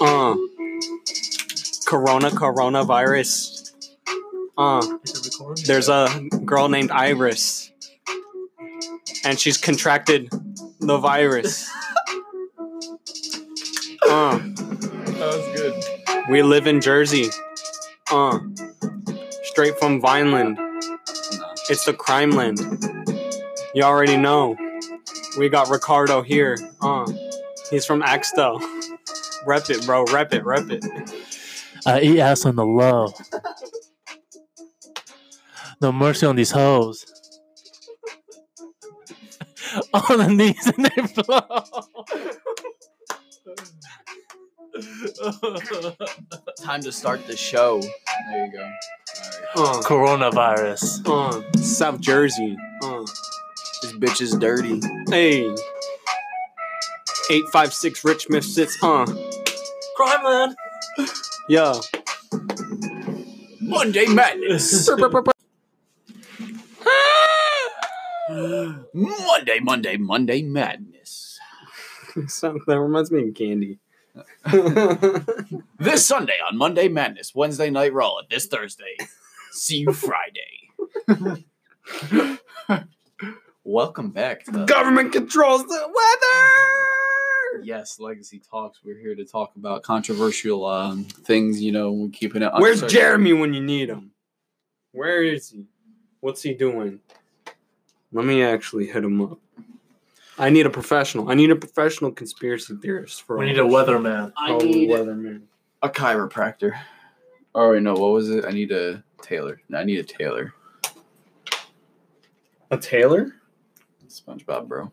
Uh. Corona, coronavirus. Uh. Is it recording? There's a girl named Iris, and she's contracted the virus. Uh, That was good. we live in Jersey. Uh, straight from Vineland. It's the crime land. You already know. We got Ricardo here. Uh, he's from Axtell. Rep it, bro. Rep it. Rep it. I eat ass on the low. No mercy on these hoes. on the knees and they flow. Time to start the show. There you go. All right. Uh, Coronavirus. uh, South Jersey. Uh, This bitch is dirty. hey. 856 Rich Myth sits. Uh, Crime land. yeah. Monday Madness. Monday, Monday, Monday Madness. That reminds me of candy. This Sunday on Monday Madness, Wednesday Night Raw, this Thursday. See you Friday. Welcome back to Government controls the weather. Yes, Legacy Talks. We're here to talk about controversial um, things, you know, we're keeping it Where's uncertain. Jeremy when you need him? Where is he? What's he doing? Let me actually hit him up. I need a professional. I need a professional conspiracy theorist for We need a weatherman. I Oh, need weatherman. a chiropractor. Oh, wait, no, what was it? I need a tailor. No, I need a tailor. A tailor? SpongeBob, bro.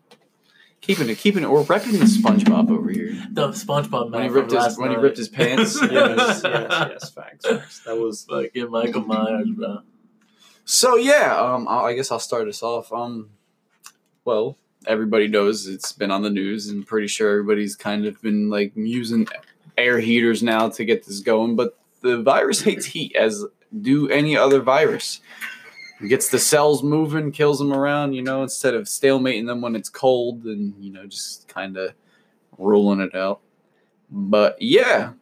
Keeping it, keeping it. We're repping the SpongeBob over here. The SpongeBob. When he from ripped his last when he ripped his pants. yes, yes, yes. Facts, facts. That was Fucking Michael Myers, bro. So yeah, um, I I guess I'll start us off. Um, well, everybody knows it's been on the news, and pretty sure everybody's kind of been like using air heaters now to get this going. But the virus hates heat, as do any other virus. Gets the cells moving, kills them around. You know, instead of stalemating them when it's cold, and you know, just kind of ruling it out. But yeah,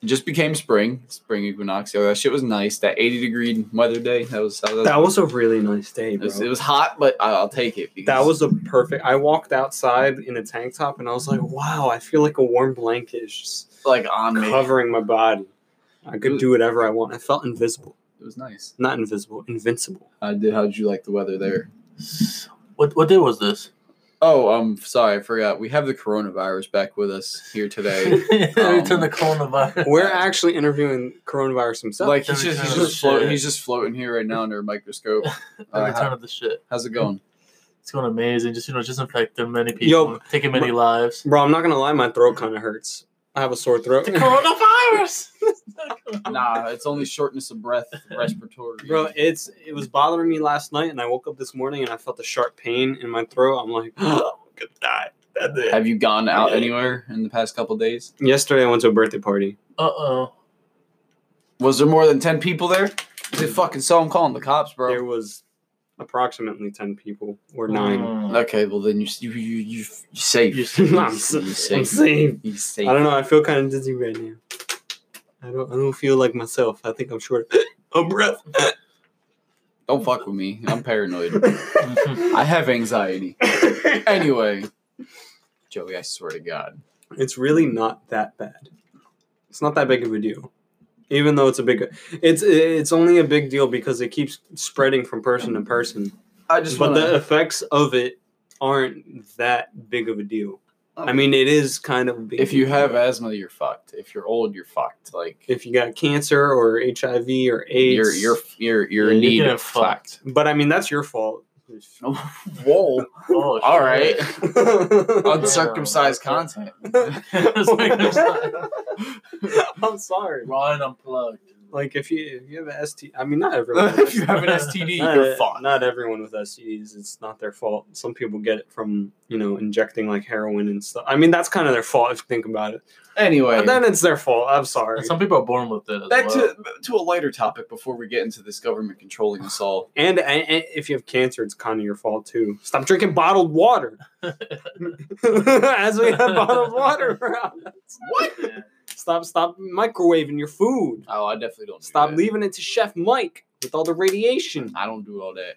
it just became spring, spring equinox. Oh, that shit was nice. That 80 degree weather day. That was that was, that was a really nice day, it bro. was, it was hot, but I'll take it. Because that was a perfect. I walked outside in a tank top and I was like, "Wow, I feel like a warm blanket is just like on me. covering my body. I could do whatever I want. I felt invisible, It was nice. not invisible, invincible." How did how did you like the weather there? What what day was this? Oh, I'm um, sorry, I forgot. We have the coronavirus back with us here today. Return the coronavirus. We're actually interviewing coronavirus himself. like he's just he's just of floating. He's just floating here right now under a microscope. the Uh, return how- of the shit. how's it going? It's going amazing. Just you know, just infecting many people, Yo, taking many lives. Bro, I'm not gonna lie, my throat kind of hurts. I have a sore throat. The coronavirus. Nah, it's only shortness of breath, respiratory. Bro, it's it was bothering me last night, and I woke up this morning and I felt a sharp pain in my throat. I'm like, I'm gonna die. That's it. have you gone out anywhere in the past couple days? Yesterday, I went to a birthday party. Uh oh. Was there more than ten people there? They fucking saw him calling the cops, bro. There was approximately ten people or nine. Mm. Okay, well then you you you you you safe. You I'm, You s- I'm safe. safe. You safe. I don't know. I feel kind of dizzy right now. I don't. I don't feel like myself. I think I'm short of breath. Don't fuck with me. I'm paranoid. I have anxiety. Anyway, Joey, I swear to God. it's really not that bad. It's not that big of a deal, even though it's a big. It's it's only a big deal because it keeps spreading from person to person. I just But want the effects of it aren't that big of a deal. I mean, it is kind of big. if you deal. have asthma, you're fucked. If you're old, you're fucked. Like if you got cancer or HIV or AIDS, you're you're you're you're Yeah, in you're need getting of fucked. But I mean, that's your fault. Whoa! Oh, All right, uncircumcised content. I'm sorry. Ryan unplugged. Like if you if you have a STD, I mean not everyone. if you have an STD, not, you're fucked. not everyone with STDs, it's not their fault. Some people get it from you know injecting like heroin and stuff. I mean that's kind of their fault if you think about it. Anyway, But then it's their fault. I'm sorry. And some people are born with it. As back well. to to a lighter topic before we get into this government controlling us all. And, and, and if you have cancer, it's kind of your fault too. Stop drinking bottled water. As we have bottled water around us. What? Stop stop microwaving your food. Oh, I definitely don't. Do Stop that. leaving it to Chef Mike with all the radiation. I don't do all that.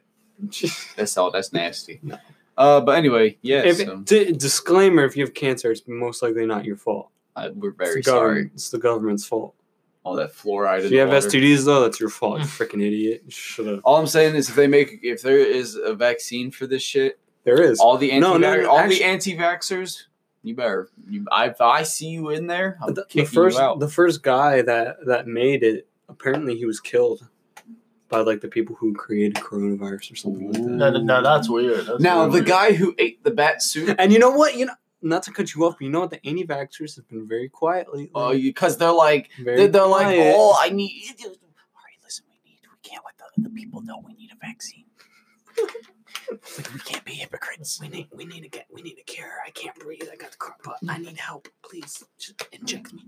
That's all. That's nasty. No. Uh, but anyway, yeah. if, so, d- disclaimer: If you have cancer, it's most likely not your fault. I, we're very the sorry. It's the government's fault. All that fluoride. If you have water. STDs, though, that's your fault. You freaking idiot. Should have. All I'm saying is, if they make, if there is a vaccine for this shit, There is. all the anti, No, no, no, all actually- the anti-vaxxers, you better. You, I, if I see you in there, I'm the, the first you out. the first guy that that made it apparently he was killed by like the people who created coronavirus or something like that. No, no, no, that's weird. That's now, really the weird. guy who ate the bat suit, And you know what? You know, not to cut you off, but you know what? The anti-vaxxers have been very quiet lately. oh, because they're like, very they're, they're like, oh, I need. All right, listen, we need, we can't let the, the people know we need a vaccine. Like, we can't be hypocrites. We need, we need to get, we need a cure. I can't breathe. I got the crop, but I need help. Please, just inject me.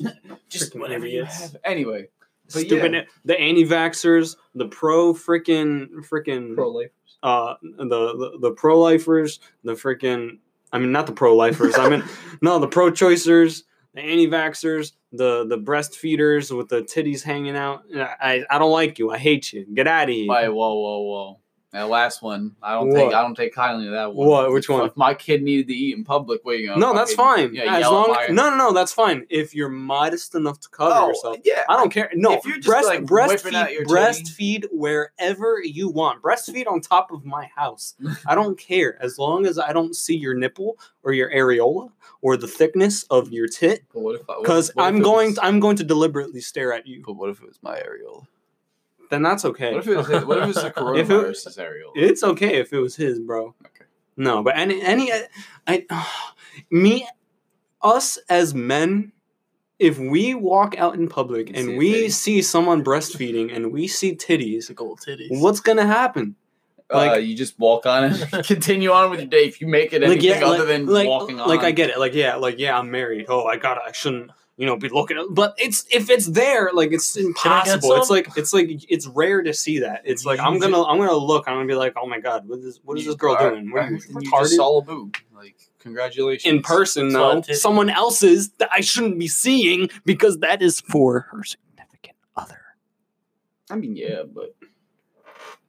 Just Freaking whatever idiots. you have. Anyway, But Stupid. yeah. The anti-vaxxers, the pro freaking freaking pro-life. uh the the, the pro lifers, the freaking I mean not the pro lifers, I mean no the pro choicers, the anti vaxxers, the the breastfeeders with the titties hanging out. I I don't like you. I hate you. Get out of here. Wait, whoa, whoa, whoa. That last one, I don't take. What? I don't take kindly to that one. What? Which one? If my kid needed to eat in public, what you gonna no, that's fine. Yeah, as long no no no that's fine. If you're modest enough to cover Oh, yourself. yeah. I don't care. No, If you're just, breast, like, breastfeed, whipping out your titty- breastfeed wherever you want. Breastfeed on top of my house. I don't care as long as I don't see your nipple or your areola or the thickness of your tit. What if? I- what- Because I'm going, was- I'm going to deliberately stare at you. but what if it was my areola? Then that's okay. What if it was? What if it was the If it-? It's okay if it was his, bro. Okay. No, but any any I me us as men if we walk out in public You see and we see someone breastfeeding and we see titties, Big old titties. what's gonna happen? uh, you just walk on it, continue on with your day. If you make it anything other like, than like, walking on, like I get it. Like yeah, like yeah, I'm married. Oh, I gotta, I shouldn't, you know, be looking at. But it's if it's there, like it's impossible. It's like it's like it's rare to see that. It's like I'm gonna I'm gonna look. I'm gonna be like, oh my god, what is what is this girl doing? What are you, You just saw a boob. Like congratulations. in person Saw though, titty. someone else's that I shouldn't be seeing because that is for her significant other. I mean, yeah, but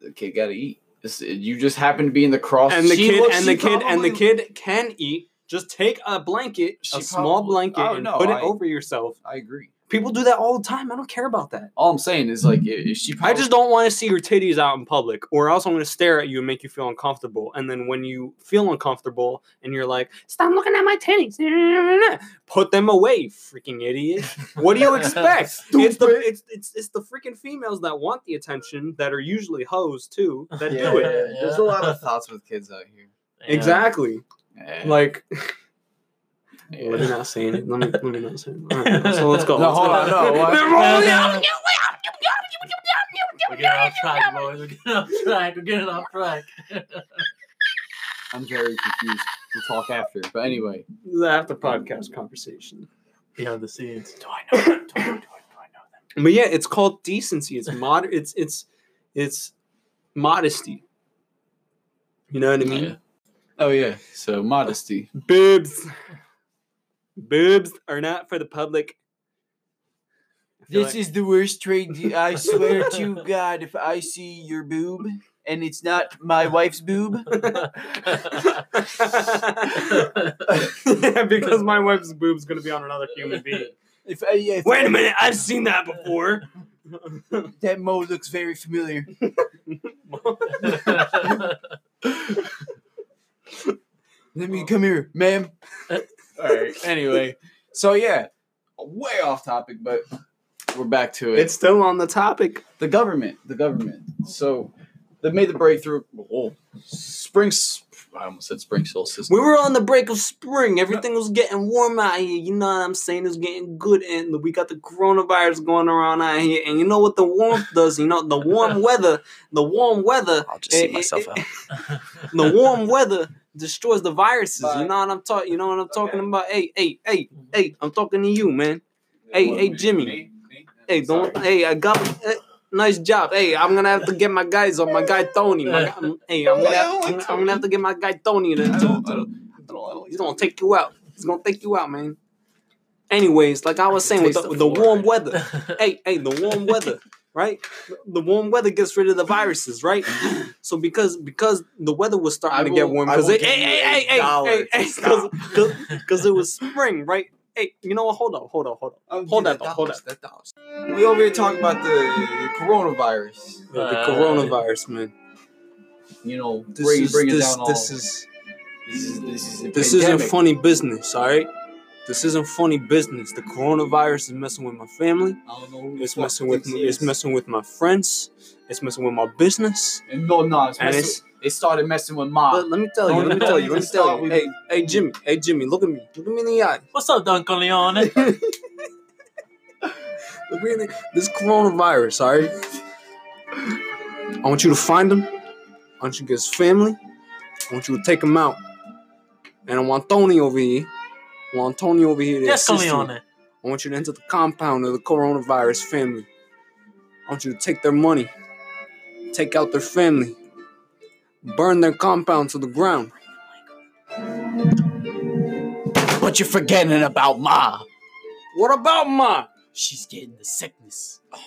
the kid got to eat. It's- you just happen to be in the cross. And the She kid looks- and the she kid and the kid can eat. Just take a blanket, She a small probably- blanket, Oh, and no, put it I- over yourself. I agree. People do that all the time. I don't care about that. All I'm saying is like, i- if she. I Probably, just don't want to see your titties out in public, or else I'm going to stare at you and make you feel uncomfortable. And then when you feel uncomfortable and you're like, "Stop looking at my titties," put them away, freaking idiot. What do you expect? it's the it's, it's it's the freaking females that want the attention that are usually hoes too that Yeah, do it. Yeah, There's a lot of thoughts with kids out here. Yeah. Exactly. Eh. Yeah. Like, Yeah. let me not say it. Let me let me not say it. All right, so let's go. No, let's hold go. on, no, what? We're getting off track, boys. We're getting off track. We're getting off track. I'm very confused. We'll talk after. But anyway, the after podcast conversation. Behind the scenes. do I know them? Do I, do I, do I know them? But yeah, it's called decency. It's mod. It's it's it's modesty. You know what I mean? Yeah. Oh yeah. So modesty. Boobs. Boobs are not for the public. This like- is the worst trade. I swear to God, if I see your boob and it's not my wife's boob, yeah, because my wife's boob's gonna be on another human being. if, I, if Wait a minute, I've seen that before. that mole looks very familiar. Let me come here, ma'am. All right. Anyway, so yeah, way off topic, but we're back to it. it's still on the topic. the government. The government. So they made the breakthrough. Whoa, spring. I almost said spring solstice. We were on the break of spring. Everything was getting warm out here. You know what I'm saying? It's getting good, and we got the coronavirus going around out here. And you know what the warmth does? You know the warm weather. The warm weather. I'll just see eh, eh, myself eh, out. The warm weather destroys the viruses. You know what I'm talking. You know what I'm talking Okay. about? Hey, hey, hey, hey! I'm talking to you, man. Hey, hey, Jimmy. Me? Me? Hey, don't. Hey, I got. eh, nice job. Hey, I'm gonna have to get my guys on. My guy Tony. My guy, hey, I'm gonna, have, I'm, I'm gonna have to get my guy Tony to. I to, don't, I to don't, I don't, He's gonna take you out. He's gonna take you out, man. Anyways, like I was saying, with the the warm weather, hey, hey, the warm weather, right? The warm weather gets rid of the viruses, right? So because because the weather was starting I to get warm, because hey, hey, hey, hey, hey, dollar hey, to hey, stop. because it was spring, right? Hey, you know what? Hold up, hold up, hold up. Hold that, hold that. We over here talking about the coronavirus. The, the Uh, coronavirus, man. You know, This bring, is bring it this, down all. this is this is this is a this isn't funny business, all right? This isn't funny business. The coronavirus is messing with my family. I don't know who It's messing with this it's messing with my friends. It's messing with my business. And no, no, it's And messing, it's- it started messing with mom. But let me tell you, let me tell you, let me tell you. Hey, hey Jimmy, hey Jimmy, look at me. Look at me in the eye. What's up, Duncan Leone? Look me in the this coronavirus, alright? I want you to find him. I want you to get his family. I want you to take him out. And I want Tony over here. I Antonio over here to yes, assist you. Leone. I want you to enter the compound of the coronavirus family. I want you to take their money, take out their family, burn their compound to the ground. But you're forgetting about Ma. What about Ma? She's getting the sickness. Oh,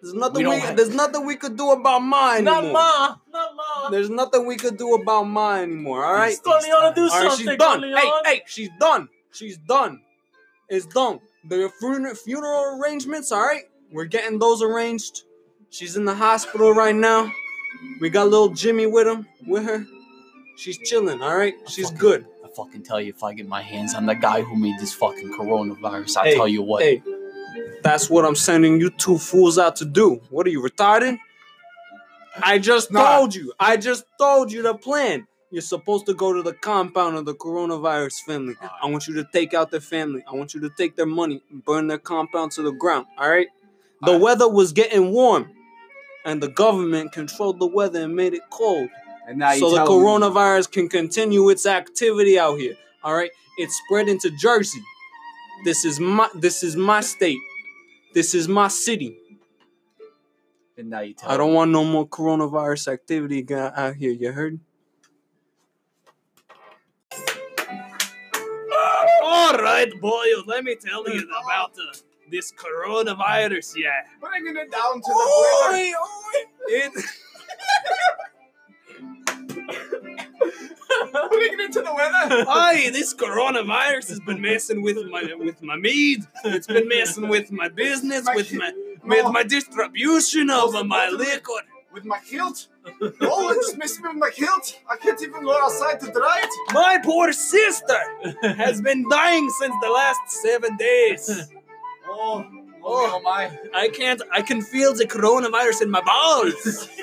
There's nothing We we, have- there's nothing we could do about Ma anymore. Not Ma. Not Ma. There's nothing we could do about Ma anymore. All right. Don Leone, do All right. something. She's done. Don Hey, hey, she's done. She's done. It's done. The funeral funeral arrangements. All right. We're getting those arranged. She's in the hospital right now. We got little Jimmy with him, with her. She's chilling. All right. She's fucking- good. I fucking tell you, if I get my hands on the guy who made this fucking coronavirus, I Hey, tell you what. Hey, that's what I'm sending you two fools out to do. What are you retarded? I just Nah. told you. I just told you the plan. You're supposed to go to the compound of the coronavirus family. I want you to take out their family. I want you to take their money and burn their compound to the ground. All right? The weather was getting warm, and the government controlled the weather and made it cold And now you so the tell me- coronavirus can continue its activity out here. All right, it spread into Jersey. This is my this is my state. This is my city. And now you tell I don't me. want no more coronavirus activity go- out here. You heard? All right, boy. Let me tell you about uh, this coronavirus. Yeah. Bringing it down to the. Oi, oi. It, Bringing it to the weather. Aye, this coronavirus has been messing with my with my meat. It's been messing with my business, with my with my distribution of uh, my liquor. With my kilt? Oh, it's messing with my kilt. I can't even go outside to dry it. My poor sister has been dying since the last seven days. Oh, Oh. oh, my. I can't. I can feel the coronavirus in my balls.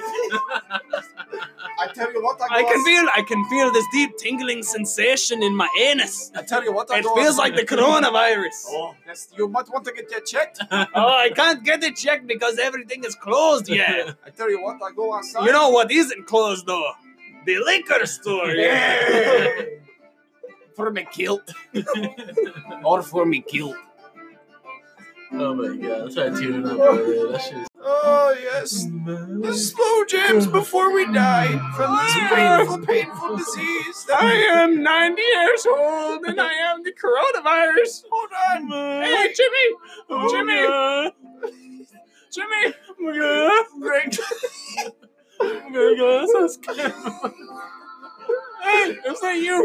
I tell you what, I, I can feel. I can feel this deep tingling sensation in my anus. I tell you what, I It feels like the coronavirus. Oh, yes, you might want to get that checked. Oh, I can't get it checked because everything is closed yet. I tell you what, I go outside. You know what isn't closed though? The liquor store. Yeah. For me kilt. or for me kilt. Oh my god, I'm trying to tune it up. Bro. That shit is. Oh, yes. The slow jams before we die from this painful, painful disease. I am 90 years old and I am the coronavirus. Hold on. Hey, Jimmy! Oh Jimmy! Jimmy! Oh my God, Greg. Oh hey, is that you?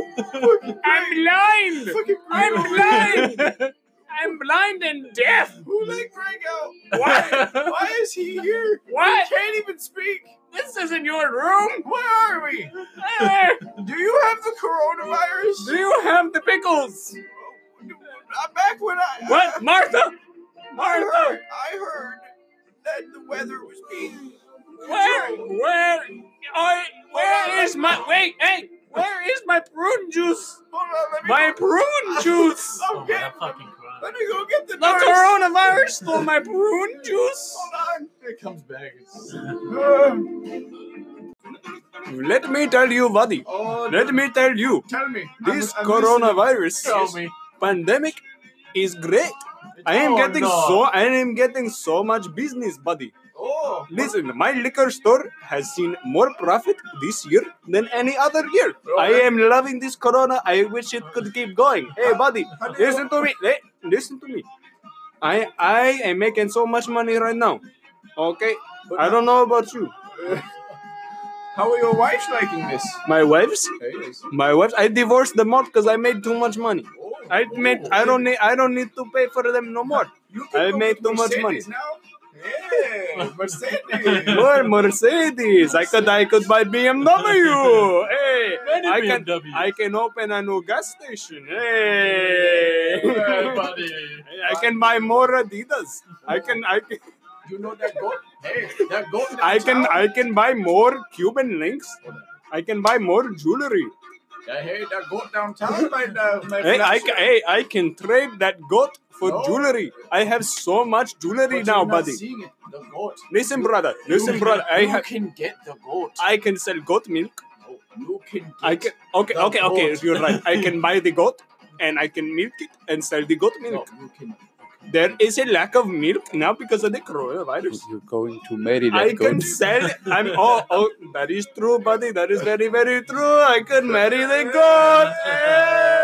I'm blind! I'm blind! I'm blind and deaf! Who let Greg out? Why? Why is he here? What? He can't even speak. This isn't your room! Where are we? Do you have the coronavirus? Do you have the pickles? Uh, back when I. What? Martha! I Martha! heard, I heard that the weather was being Where? Where? I, where is my wait? Hey, where is my prune juice? Hold on, let me My go. prune juice. Oh, Okay. I'm fucking crying. Let me go get the The nurse. coronavirus stole my prune juice. Hold on. It comes back. It's... Uh, let me tell you, buddy. Oh, Let me tell you, Tell me. this I'm- I'm coronavirus Tell me. pandemic is great. I am Oh, getting no. so I am getting so much business, buddy. Oh, Listen, my liquor store has seen more profit this year than any other year. I am loving this corona. I wish it could keep going. Hey, ah. buddy, listen to me. Hey, listen to me. I I am making so much money right now. Okay, I don't know about you. how are your wives liking this? My wives, yes. my wives. I divorced them all because I made too much money. Oh, I made. I don't need. I don't need to pay for them no more. You can I made too much money. Now? Yeah, Mercedes. More Mercedes. I could. I could buy BMW. Hey, I can. I can open a new gas station. Hey. Buddy. I can buy more Adidas. I can. I can. You know that goat? Hey, that goat. I can. I can buy more Cuban links. I can buy more jewelry. Yeah, hey, that goat downtown might, uh, might Hey, I flash can. you. Hey, I can trade that goat for No. jewelry. I have so much jewelry But now, you're not buddy. seeing it. The goat. Listen, brother. Listen, You brother. can- I you can get the goat. I can sell goat milk. No, you can get I can. Okay, the okay, okay. goat. You're right. I can buy the goat and I can milk it and sell the goat No, milk. you can. There is a lack of milk now because of the coronavirus. You're going to marry that I can goat. sell. I'm. Oh, oh, that is true, buddy. That is very, very true. I can marry the goat. Hey,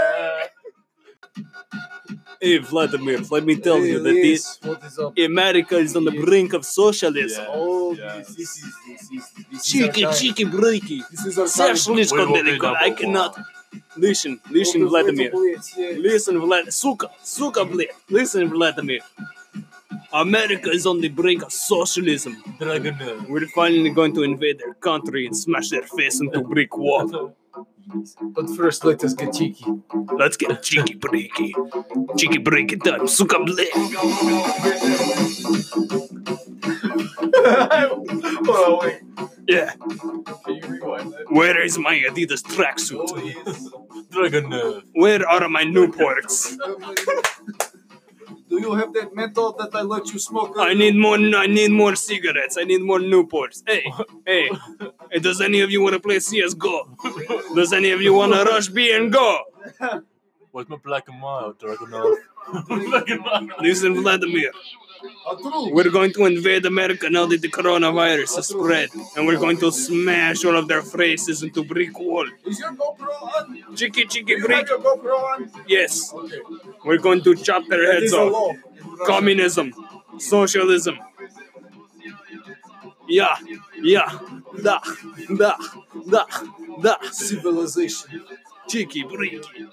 Hey, Vladimir, let me tell you that the, what is up? America is on the brink of socialism. Yeah. Oh, Yeah. this, this is this is this is Cheeky, cheeky, breaky. This is our. Socialist We will be America. number I cannot. Listen, listen, Vladimir. Listen, Vlad. Suka, Suka, Bled. Listen, Vladimir. America is on the brink of socialism. Dragoner. We're finally going to invade their country and smash their face into brick wall. But first, let us get cheeky. Let's get cheeky breaky. Cheeky breaky time. Suka, Bled. Hold on, wait. Yeah. Can you rewind that? Where is my Adidas tracksuit? Oh, yes. Dragoner. Where are my Newports? Do you have that menthol that I let you smoke? I need more. I need more cigarettes. I need more Newports. Hey, hey, hey does any of you want to play CS:GO? Does any of you want to rush B and go? What's my black and mild, Dragoner? black and mild. Listen, Vladimir. We're going to invade America now that the coronavirus has spread, and we're going to smash all of their faces into brick wall. Is your GoPro on? Chicky, chicky, brick. your GoPro on? Yes, Okay. we're going to chop their heads off. Communism, socialism. Yeah, yeah, da, da, da, da. Civilization. Cheeky, breaky.